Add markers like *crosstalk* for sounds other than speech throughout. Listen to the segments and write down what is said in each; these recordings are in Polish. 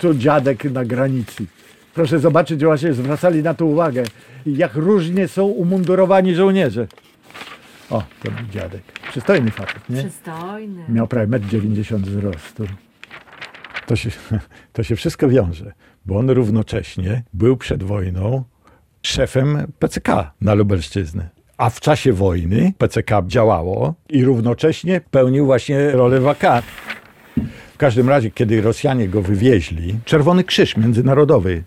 tu dziadek na granicy. Proszę zobaczyć, właśnie zwracali na to uwagę, jak różnie są umundurowani żołnierze. O, to był dziadek. Przystojny facet, nie? Przystojny. Miał prawie 1,90 m wzrostu. To się, *laughs* to się wszystko wiąże, bo on równocześnie był przed wojną szefem PCK na Lubelszczyznę. A w czasie wojny PCK działało i równocześnie pełnił właśnie rolę wakant. W każdym razie, kiedy Rosjanie go wywieźli, Czerwony Krzyż Międzynarodowy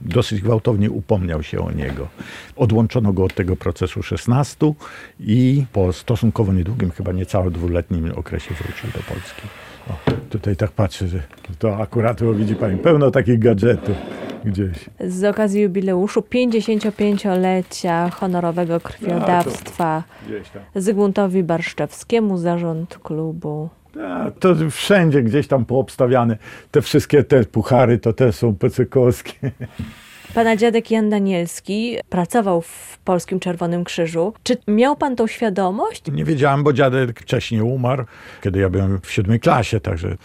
dosyć gwałtownie upomniał się o niego. Odłączono go od tego procesu 16 i po stosunkowo niedługim, chyba niecałe dwuletnim okresie wrócił do Polski. O, tutaj tak patrzę, że to akurat, widzi pani, pełno takich gadżetów gdzieś. Z okazji jubileuszu 55-lecia honorowego krwiodawstwa tam. Zygmuntowi Barszczewskiemu zarząd klubu. A, to wszędzie gdzieś tam poobstawiane. Te wszystkie te puchary to też są pecykowskie. Pana dziadek Jan Danielski pracował w Polskim Czerwonym Krzyżu. Czy miał pan tą świadomość? Nie wiedziałem, bo dziadek wcześniej umarł, kiedy ja byłem w siódmej klasie, także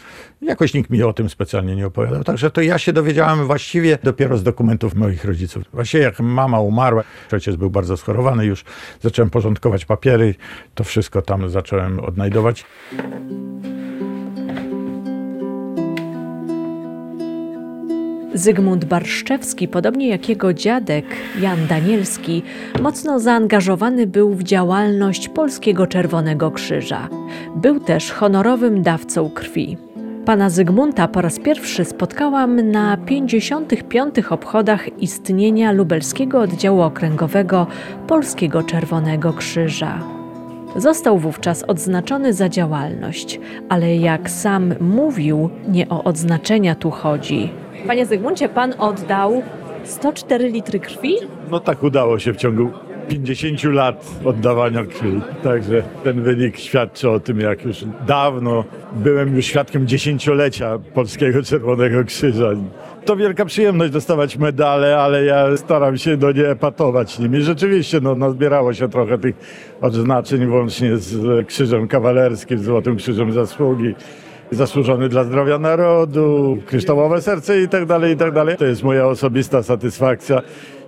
jakoś nikt mi o tym specjalnie nie opowiadał. Także to ja się dowiedziałem właściwie dopiero z dokumentów moich rodziców. Właściwie jak mama umarła, ojciec był bardzo schorowany już, zacząłem porządkować papiery, to wszystko tam zacząłem odnajdować. Zygmunt Barszczewski, podobnie jak jego dziadek Jan Danielski, mocno zaangażowany był w działalność Polskiego Czerwonego Krzyża. Był też honorowym dawcą krwi. Pana Zygmunta po raz pierwszy spotkałam na 55. obchodach istnienia lubelskiego oddziału okręgowego Polskiego Czerwonego Krzyża. Został wówczas odznaczony za działalność, ale jak sam mówił, nie o odznaczenia tu chodzi. Panie Zygmuncie, pan oddał 104 litry krwi? No tak udało się w ciągu 50 lat oddawania krwi. Także ten wynik świadczy o tym, jak już dawno byłem już świadkiem dziesięciolecia Polskiego Czerwonego Krzyża. To wielka przyjemność dostawać medale, ale ja staram się no, nie epatować nimi. Rzeczywiście no, nazbierało się trochę tych odznaczeń, łącznie z Krzyżem Kawalerskim, Złotym Krzyżem Zasługi zasłużony dla zdrowia narodu, kryształowe serce i tak dalej, i tak dalej. To jest moja osobista satysfakcja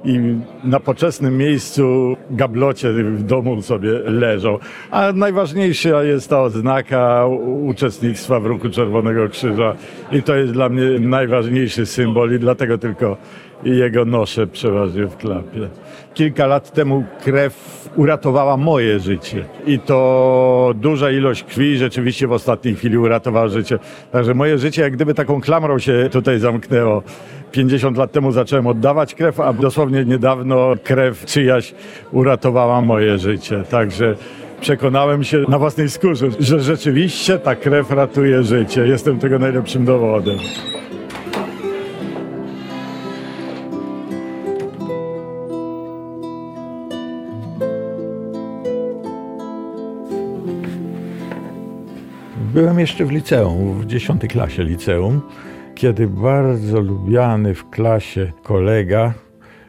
i na poczesnym miejscu gablocie w domu sobie leżą. A najważniejsza jest ta odznaka uczestnictwa w Ruchu Czerwonego Krzyża i to jest dla mnie najważniejszy symbol i dlatego tylko jego noszę przeważnie w klapie. Kilka lat temu krew uratowała moje życie i to duża ilość krwi rzeczywiście w ostatniej chwili uratowała życie. Także moje życie jak gdyby taką klamrą się tutaj zamknęło. 50 lat temu zacząłem oddawać krew, a dosłownie niedawno krew czyjaś uratowała moje życie. Także przekonałem się na własnej skórze, że rzeczywiście ta krew ratuje życie. Jestem tego najlepszym dowodem. Byłem jeszcze w liceum, w 10 klasie liceum, kiedy bardzo lubiany w klasie kolega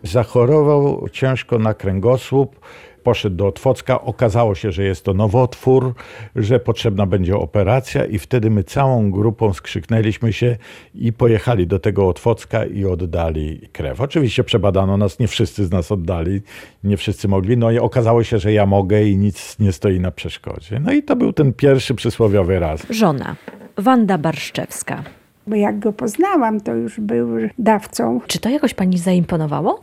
zachorował ciężko na kręgosłup. Poszedł do Otwocka, okazało się, że jest to nowotwór, że potrzebna będzie operacja i wtedy my całą grupą skrzyknęliśmy się i pojechali do tego Otwocka i oddali krew. Oczywiście przebadano nas, nie wszyscy z nas oddali, nie wszyscy mogli, no i okazało się, że ja mogę i nic nie stoi na przeszkodzie. No i to był ten pierwszy przysłowiowy raz. Żona, Wanda Barszczewska. Bo jak go poznałam, to już był dawcą. Czy to jakoś pani zaimponowało?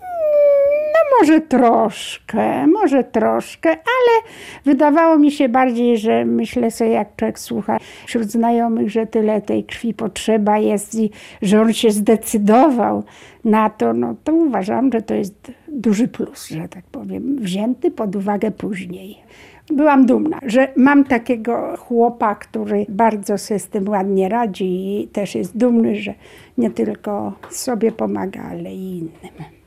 Może troszkę, może troszkę, ale wydawało mi się bardziej, że myślę sobie, jak człowiek słucha wśród znajomych, że tyle tej krwi potrzeba jest i że on się zdecydował na to, no to uważam, że to jest duży plus, że tak powiem, wzięty pod uwagę później. Byłam dumna, że mam takiego chłopa, który bardzo sobie z tym ładnie radzi i też jest dumny, że nie tylko sobie pomaga, ale i innym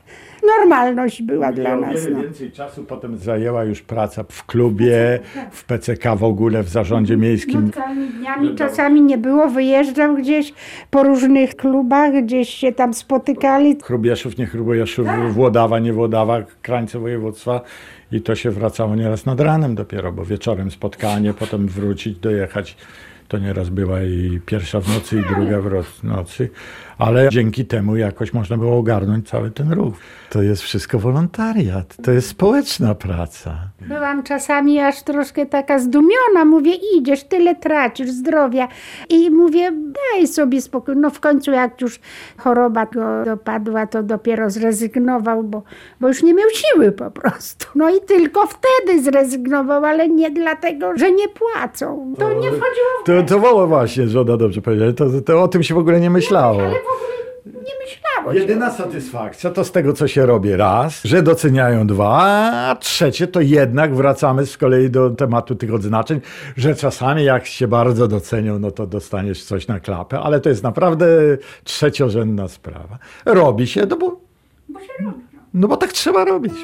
normalność była dla nas. No. więcej czasu potem zajęła już praca w klubie, w PCK w ogóle, w zarządzie miejskim. Nocami, dniami czasami nie było, wyjeżdżał gdzieś po różnych klubach, gdzieś się tam spotykali. Chrubieszów, nie Chrubieszów, Włodawa, nie Włodawa, krańce województwa i to się wracało nieraz nad ranem dopiero, bo wieczorem spotkanie, potem wrócić, dojechać To nieraz była i pierwsza w nocy, i druga w nocy, ale dzięki temu jakoś można było ogarnąć cały ten ruch. To jest wszystko wolontariat, to jest społeczna praca. Byłam czasami aż troszkę taka zdumiona. Mówię, idziesz, tyle tracisz zdrowia. I mówię, daj sobie spokój. No w końcu jak już choroba go dopadła, to dopiero zrezygnował, bo, bo już nie miał siły po prostu. No i tylko wtedy zrezygnował, ale nie dlatego, że nie płacą. To nie wchodziło w To, to było właśnie, żona dobrze powiedziała, to, to o tym się w ogóle nie myślało. ale w ogóle nie myślało Jedyna satysfakcja to z tego, co się robi raz, że doceniają dwa, a trzecie to jednak wracamy z kolei do tematu tych odznaczeń, że czasami jak się bardzo docenią, no to dostaniesz coś na klapę, ale to jest naprawdę trzeciorzędna sprawa. Robi się, no bo, Bo się robi. no bo tak trzeba robić.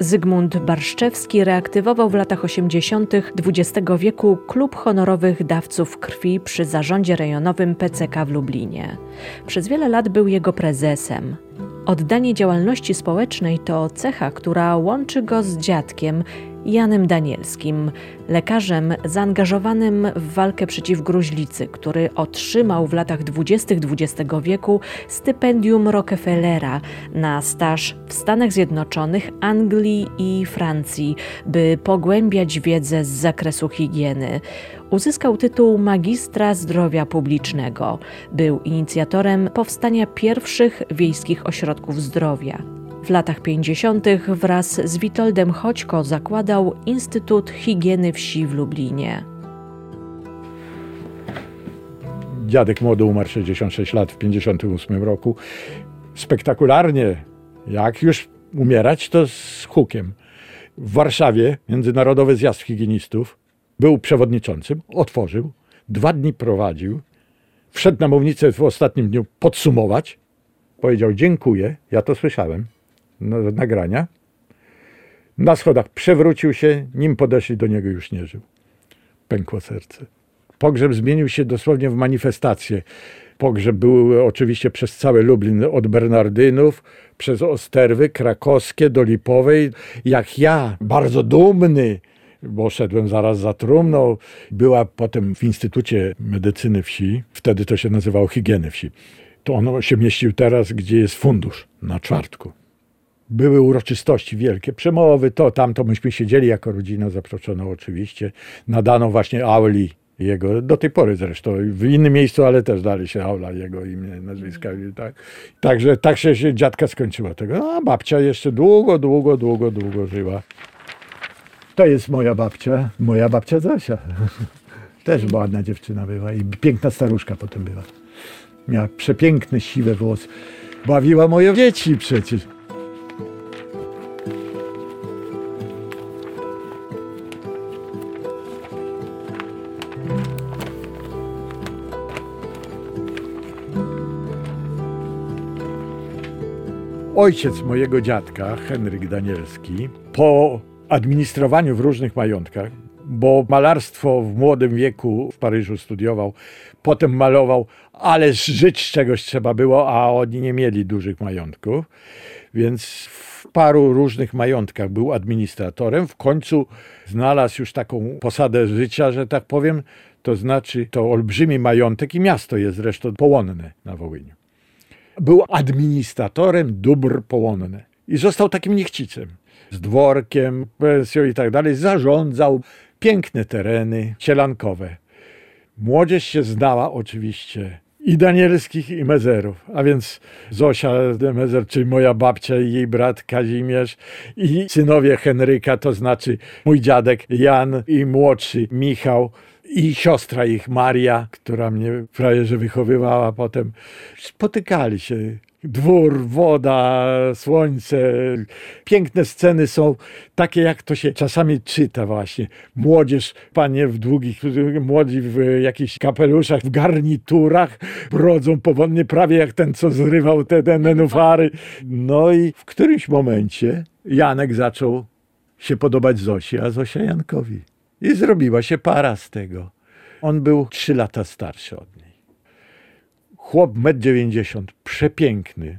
Zygmunt Barszczewski reaktywował w latach 80. XX wieku Klub Honorowych Dawców Krwi przy zarządzie rejonowym PCK w Lublinie. Przez wiele lat był jego prezesem. Oddanie działalności społecznej to cecha, która łączy go z dziadkiem Janem Danielskim, lekarzem zaangażowanym w walkę przeciw gruźlicy, który otrzymał w latach 20. XX wieku stypendium Rockefellera na staż w Stanach Zjednoczonych, Anglii i Francji, by pogłębiać wiedzę z zakresu higieny. Uzyskał tytuł magistra zdrowia publicznego. Był inicjatorem powstania pierwszych wiejskich ośrodków zdrowia. W latach 50. wraz z Witoldem Choćko zakładał Instytut Higieny Wsi w Lublinie. Dziadek młody umarł 66 lat w 58 roku. Spektakularnie, jak już umierać, to z hukiem. W Warszawie Międzynarodowy Zjazd Higienistów był przewodniczącym, otworzył, dwa dni prowadził, wszedł na mównicę w ostatnim dniu podsumować, powiedział dziękuję, ja to słyszałem, nagrania. Na schodach przewrócił się, nim podeszli do niego już nie żył. Pękło serce. Pogrzeb zmienił się dosłownie w manifestację. Pogrzeb był oczywiście przez cały Lublin, od Bernardynów, przez Osterwy, Krakowskie, do Lipowej. Jak ja, bardzo dumny, bo szedłem zaraz za trumną, była potem w Instytucie Medycyny Wsi, wtedy to się nazywało Higieny Wsi. To ono się mieścił teraz, gdzie jest fundusz, na czwartku. Były uroczystości wielkie, przemowy, to, tamto. Myśmy siedzieli jako rodzina, zaproszono oczywiście. Nadano właśnie auli jego, do tej pory zresztą, w innym miejscu, ale też dali się aula jego imię, nazwiska. i Tak. Także tak się, się dziadka skończyło tego. A babcia jeszcze długo, długo, długo, długo żyła. To jest moja babcia, moja babcia Zosia. *laughs* Też ładna dziewczyna była i piękna staruszka potem była. Miała przepiękne, siwe włosy. Bawiła moje dzieci przecież. Ojciec mojego dziadka, Henryk Danielski, po administrowaniu w różnych majątkach, bo malarstwo w młodym wieku w Paryżu studiował, potem malował, ale żyć czegoś trzeba było, a oni nie mieli dużych majątków, więc w paru różnych majątkach był administratorem. W końcu znalazł już taką posadę życia, że tak powiem, to znaczy to olbrzymi majątek i miasto jest zresztą połonne na Wołyniu był administratorem dóbr połonne i został takim niechcicem. Z dworkiem, pensją i tak dalej. Zarządzał piękne tereny sielankowe. Młodzież się znała oczywiście i Danielskich, i Mezerów. A więc Zosia Mezer, czyli moja babcia i jej brat Kazimierz i synowie Henryka, to znaczy mój dziadek Jan i młodszy Michał i siostra ich Maria, która mnie frajerze wychowywała potem. Spotykali się. Dwór, woda, słońce. Piękne sceny są takie, jak to się czasami czyta właśnie. Młodzież, panie w długich, młodzi w jakichś kapeluszach, w garniturach, brodzą powolnie, prawie jak ten, co zrywał te, te. No i w którymś momencie Janek zaczął się podobać Zosi, a Zosia Jankowi. I zrobiła się para z tego. On był trzy lata starszy od niej. Chłop 1,90 m, przepiękny,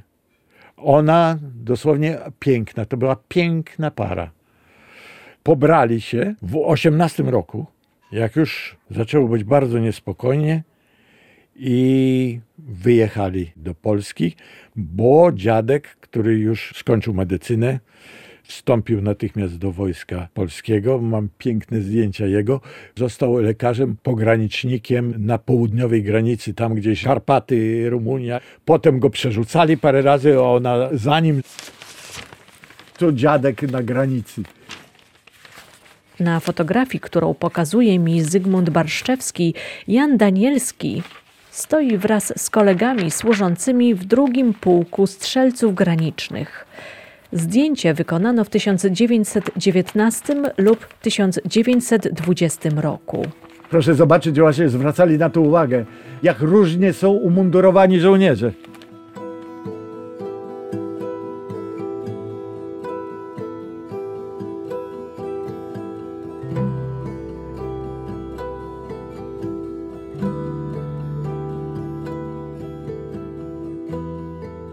Ona dosłownie piękna, to była piękna para. Pobrali się w 18 roku, jak już zaczęło być bardzo niespokojnie i wyjechali do Polski, bo dziadek, który już skończył medycynę, wstąpił natychmiast do wojska polskiego. Mam piękne zdjęcia jego. Został lekarzem, pogranicznikiem na południowej granicy, tam gdzieś Karpaty, Rumunia. Potem go przerzucali parę razy, a ona za nim to dziadek na granicy. Na fotografii, którą pokazuje mi Zygmunt Barszczewski, Jan Danielski stoi wraz z kolegami służącymi w drugim pułku strzelców granicznych. Zdjęcie wykonano w 1919 lub 1920 roku. Proszę zobaczyć, właśnie zwracali na to uwagę, jak różnie są umundurowani żołnierze.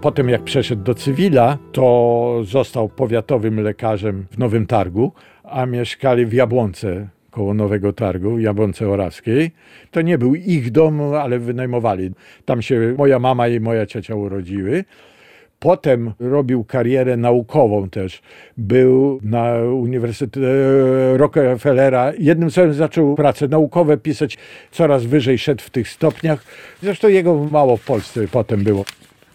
Potem jak przeszedł do cywila, to został powiatowym lekarzem w Nowym Targu, a mieszkali w Jabłonce koło Nowego Targu, Jabłonce Orawskiej. To nie był ich dom, ale wynajmowali. Tam się moja mama i moja ciocia urodziły. Potem robił karierę naukową też. Był na Uniwersytecie Rockefellera. Jednym słowem zaczął prace naukowe pisać, coraz wyżej szedł w tych stopniach. Zresztą jego mało w Polsce potem było.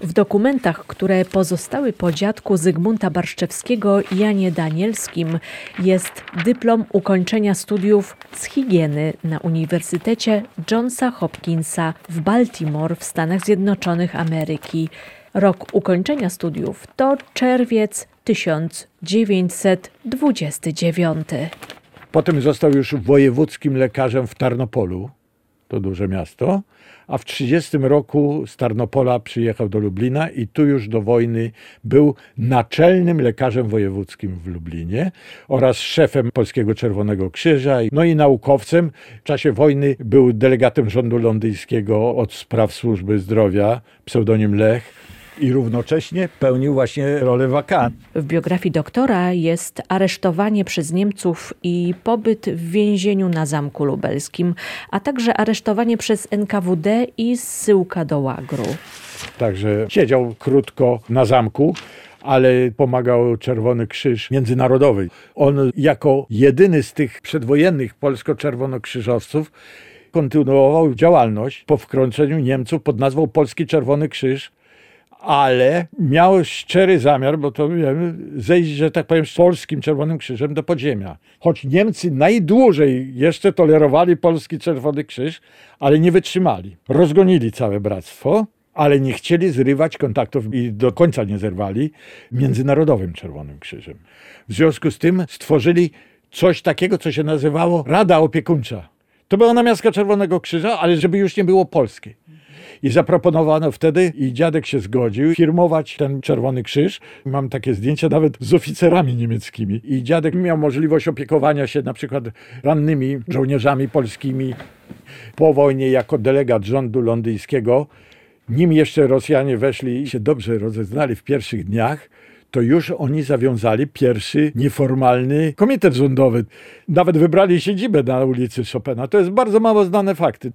W dokumentach, które pozostały po dziadku Zygmunta Barszczewskiego Janie Danielskim jest dyplom ukończenia studiów z higieny na Uniwersytecie Johnsa Hopkinsa w Baltimore w Stanach Zjednoczonych Ameryki. Rok ukończenia studiów to czerwiec 1929. Potem został już wojewódzkim lekarzem w Tarnopolu, to duże miasto, a w 30 roku z Tarnopola przyjechał do Lublina i tu już do wojny był naczelnym lekarzem wojewódzkim w Lublinie oraz szefem Polskiego Czerwonego Krzyża, no i naukowcem. W czasie wojny był delegatem rządu londyńskiego od spraw służby zdrowia, pseudonim Lech. I równocześnie pełnił właśnie rolę wakant. W biografii doktora jest aresztowanie przez Niemców i pobyt w więzieniu na Zamku Lubelskim, a także aresztowanie przez NKWD i zsyłka do łagru. Także siedział krótko na zamku, ale pomagał Czerwony Krzyż Międzynarodowy. On jako jedyny z tych przedwojennych polsko-czerwonokrzyżowców kontynuował działalność po wkroczeniu Niemców pod nazwą Polski Czerwony Krzyż, ale miał szczery zamiar, bo to wiem, zejść, że tak powiem, z Polskim Czerwonym Krzyżem do podziemia. Choć Niemcy najdłużej jeszcze tolerowali Polski Czerwony Krzyż, ale nie wytrzymali. Rozgonili całe bractwo, ale nie chcieli zrywać kontaktów i do końca nie zerwali Międzynarodowym Czerwonym Krzyżem. W związku z tym stworzyli coś takiego, co się nazywało Rada Opiekuńcza. To była namiastka Czerwonego Krzyża, ale żeby już nie było polskiej. I zaproponowano wtedy, i dziadek się zgodził, firmować ten Czerwony Krzyż. Mam takie zdjęcia nawet z oficerami niemieckimi. I dziadek miał możliwość opiekowania się na przykład rannymi żołnierzami polskimi. Po wojnie jako delegat rządu londyńskiego, nim jeszcze Rosjanie weszli i się dobrze rozeznali w pierwszych dniach, to już oni zawiązali pierwszy nieformalny komitet rządowy. Nawet wybrali siedzibę na ulicy Chopina. To jest bardzo mało znane fakty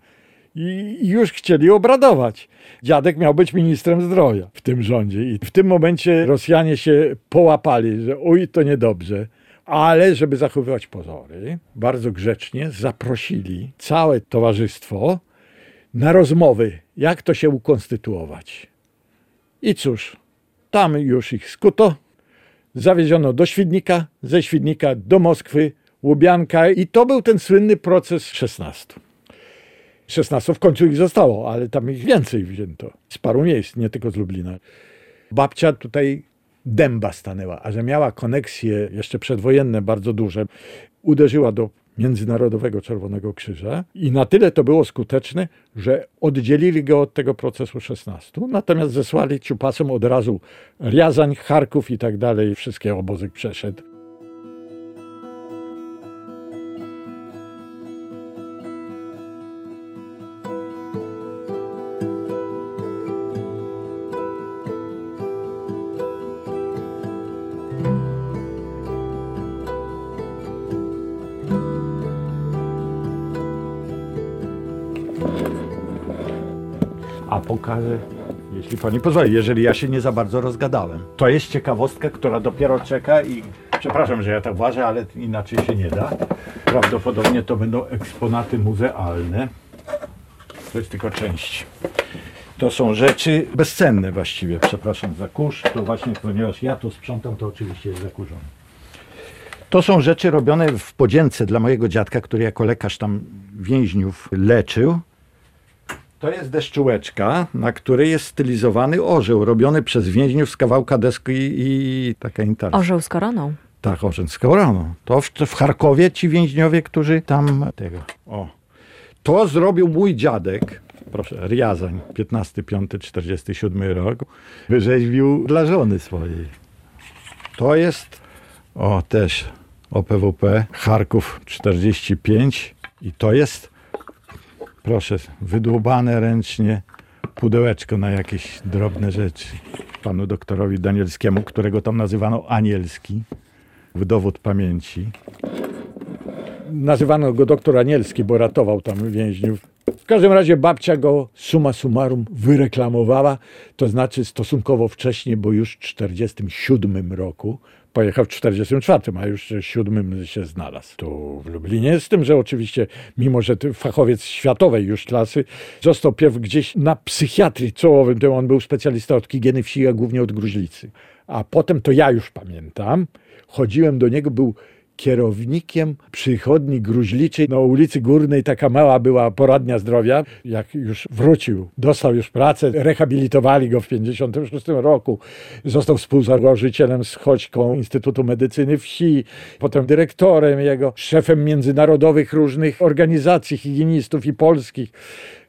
i już chcieli obradować. Dziadek miał być ministrem zdrowia w tym rządzie i w tym momencie Rosjanie się połapali, że oj, to niedobrze. Ale żeby zachowywać pozory, bardzo grzecznie zaprosili całe towarzystwo na rozmowy, jak to się ukonstytuować. I cóż, tam już ich skuto, zawieziono do Świdnika, ze Świdnika do Moskwy, Łubianka i to był ten słynny proces 16. 16 w końcu ich zostało, ale tam ich więcej wzięto. Z paru miejsc, nie tylko z Lublina. Babcia tutaj dęba stanęła, a że miała koneksje jeszcze przedwojenne bardzo duże, uderzyła do Międzynarodowego Czerwonego Krzyża i na tyle to było skuteczne, że oddzielili go od tego procesu 16, natomiast zesłali ciupasom od razu Riazań, Charków i tak dalej, wszystkie obozy przeszedł. A pokażę, jeśli pani pozwoli, jeżeli ja się nie za bardzo rozgadałem. To jest ciekawostka, która dopiero czeka i przepraszam, że ja tak ważę, ale inaczej się nie da. Prawdopodobnie to będą eksponaty muzealne. To jest tylko część. To są rzeczy bezcenne właściwie, przepraszam za kurz, to właśnie ponieważ ja to sprzątam, to oczywiście jest zakurzone. To są rzeczy robione w podzięce dla mojego dziadka, który jako lekarz tam więźniów leczył. To jest deszczułeczka, na której jest stylizowany orzeł, robiony przez więźniów z kawałka deski i, taka intarsia. Orzeł z koroną. Tak, orzeł z koroną. To w, w Charkowie ci więźniowie, którzy tam tego. O. To zrobił mój dziadek. Proszę, Riazań, 15.5.47 rok. Wyrzeźbił dla żony swojej. To jest, o też OPWP, Charków 45. I to jest, proszę, wydłubane ręcznie pudełeczko na jakieś drobne rzeczy. Panu doktorowi Danielskiemu, którego tam nazywano Anielski w dowód pamięci. Nazywano go doktor Anielski, bo ratował tam więźniów. W każdym razie babcia go summa summarum wyreklamowała, to znaczy stosunkowo wcześnie, bo już w 1947 roku. Pojechał w 1944, a już w 7 się znalazł tu w Lublinie. Z tym, że oczywiście, mimo że fachowiec światowej już klasy, został pierw gdzieś na psychiatrii czołowym, to on był specjalista od higieny wsi, a głównie od gruźlicy. A potem, to ja już pamiętam, chodziłem do niego, był kierownikiem przychodni gruźliczej na ulicy Górnej. Taka mała była poradnia zdrowia. Jak już wrócił, dostał już pracę, rehabilitowali go w 1956 roku. Został współzałożycielem z Choćką Instytutu Medycyny Wsi, potem dyrektorem jego, szefem międzynarodowych różnych organizacji higienistów i polskich.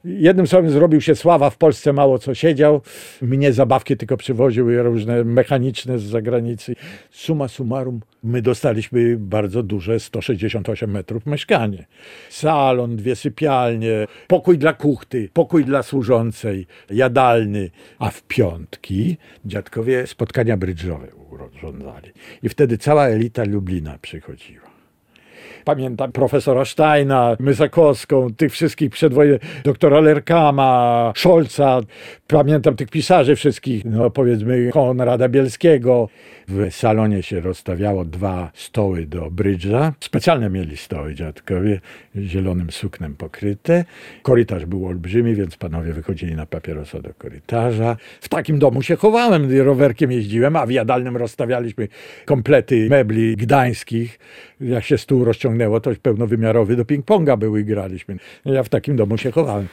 Jednym słowem zrobił się sława w Polsce, mało co siedział. Mnie zabawki tylko przywoził różne mechaniczne z zagranicy. Summa summarum, my dostaliśmy bardzo duże 168 metrów mieszkanie. Salon, dwie sypialnie, pokój dla kuchty, pokój dla służącej, jadalny. A w piątki dziadkowie spotkania brydżowe urządzali. I wtedy cała elita Lublina przychodziła. Pamiętam profesora Steina, Mysakowską, tych wszystkich przedwojennych, doktora Lerkama, Scholza. Pamiętam tych pisarzy wszystkich, no powiedzmy Konrada Bielskiego. W salonie się rozstawiało dwa stoły do brydża. Specjalne mieli stoły dziadkowie, zielonym suknem pokryte. Korytarz był olbrzymi, więc panowie wychodzili na papierosa do korytarza. W takim domu się chowałem, rowerkiem jeździłem, a w jadalnym rozstawialiśmy komplety mebli gdańskich. Jak się stół rozciągnęło, to pełnowymiarowy do ping-ponga był i graliśmy. Ja w takim domu się chowałem.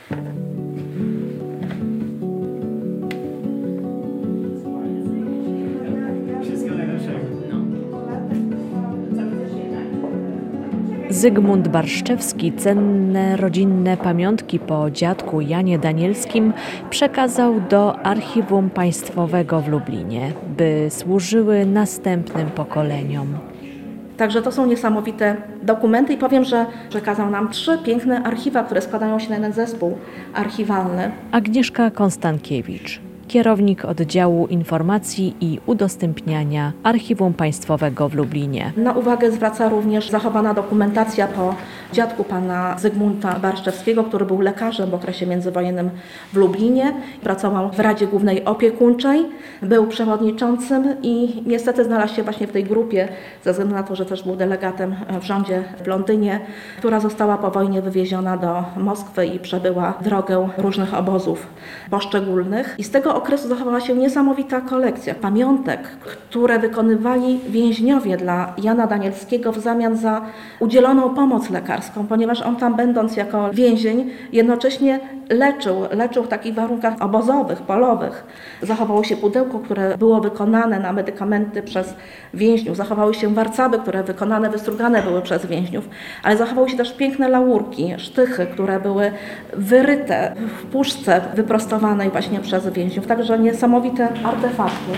Zygmunt Barszczewski cenne rodzinne pamiątki po dziadku Janie Danielskim przekazał do Archiwum Państwowego w Lublinie, by służyły następnym pokoleniom. Także to są niesamowite dokumenty i powiem, że przekazał nam trzy piękne archiwa, które składają się na jeden zespół archiwalny. Agnieszka Konstankiewicz, kierownik oddziału informacji i udostępniania Archiwum Państwowego w Lublinie. Na uwagę zwraca również zachowana dokumentacja po dziadku pana Zygmunta Barszczewskiego, który był lekarzem w okresie międzywojennym w Lublinie. Pracował w Radzie Głównej Opiekuńczej, był przewodniczącym i niestety znalazł się właśnie w tej grupie, ze względu na to, że też był delegatem w rządzie w Londynie, która została po wojnie wywieziona do Moskwy i przebyła drogę różnych obozów poszczególnych. I z tego okresu zachowała się niesamowita kolekcja pamiątek, które wykonywali więźniowie dla Jana Danielskiego w zamian za udzieloną pomoc lekarską, ponieważ on tam będąc jako więzień jednocześnie leczył, leczył w takich warunkach obozowych, polowych. Zachowało się pudełko, które było wykonane na medykamenty przez więźniów, zachowały się warcaby, które wykonane, wystrugane były przez więźniów, ale zachowały się też piękne laurki, sztychy, które były wyryte w puszce wyprostowanej właśnie przez więźniów. Także niesamowite artefakty.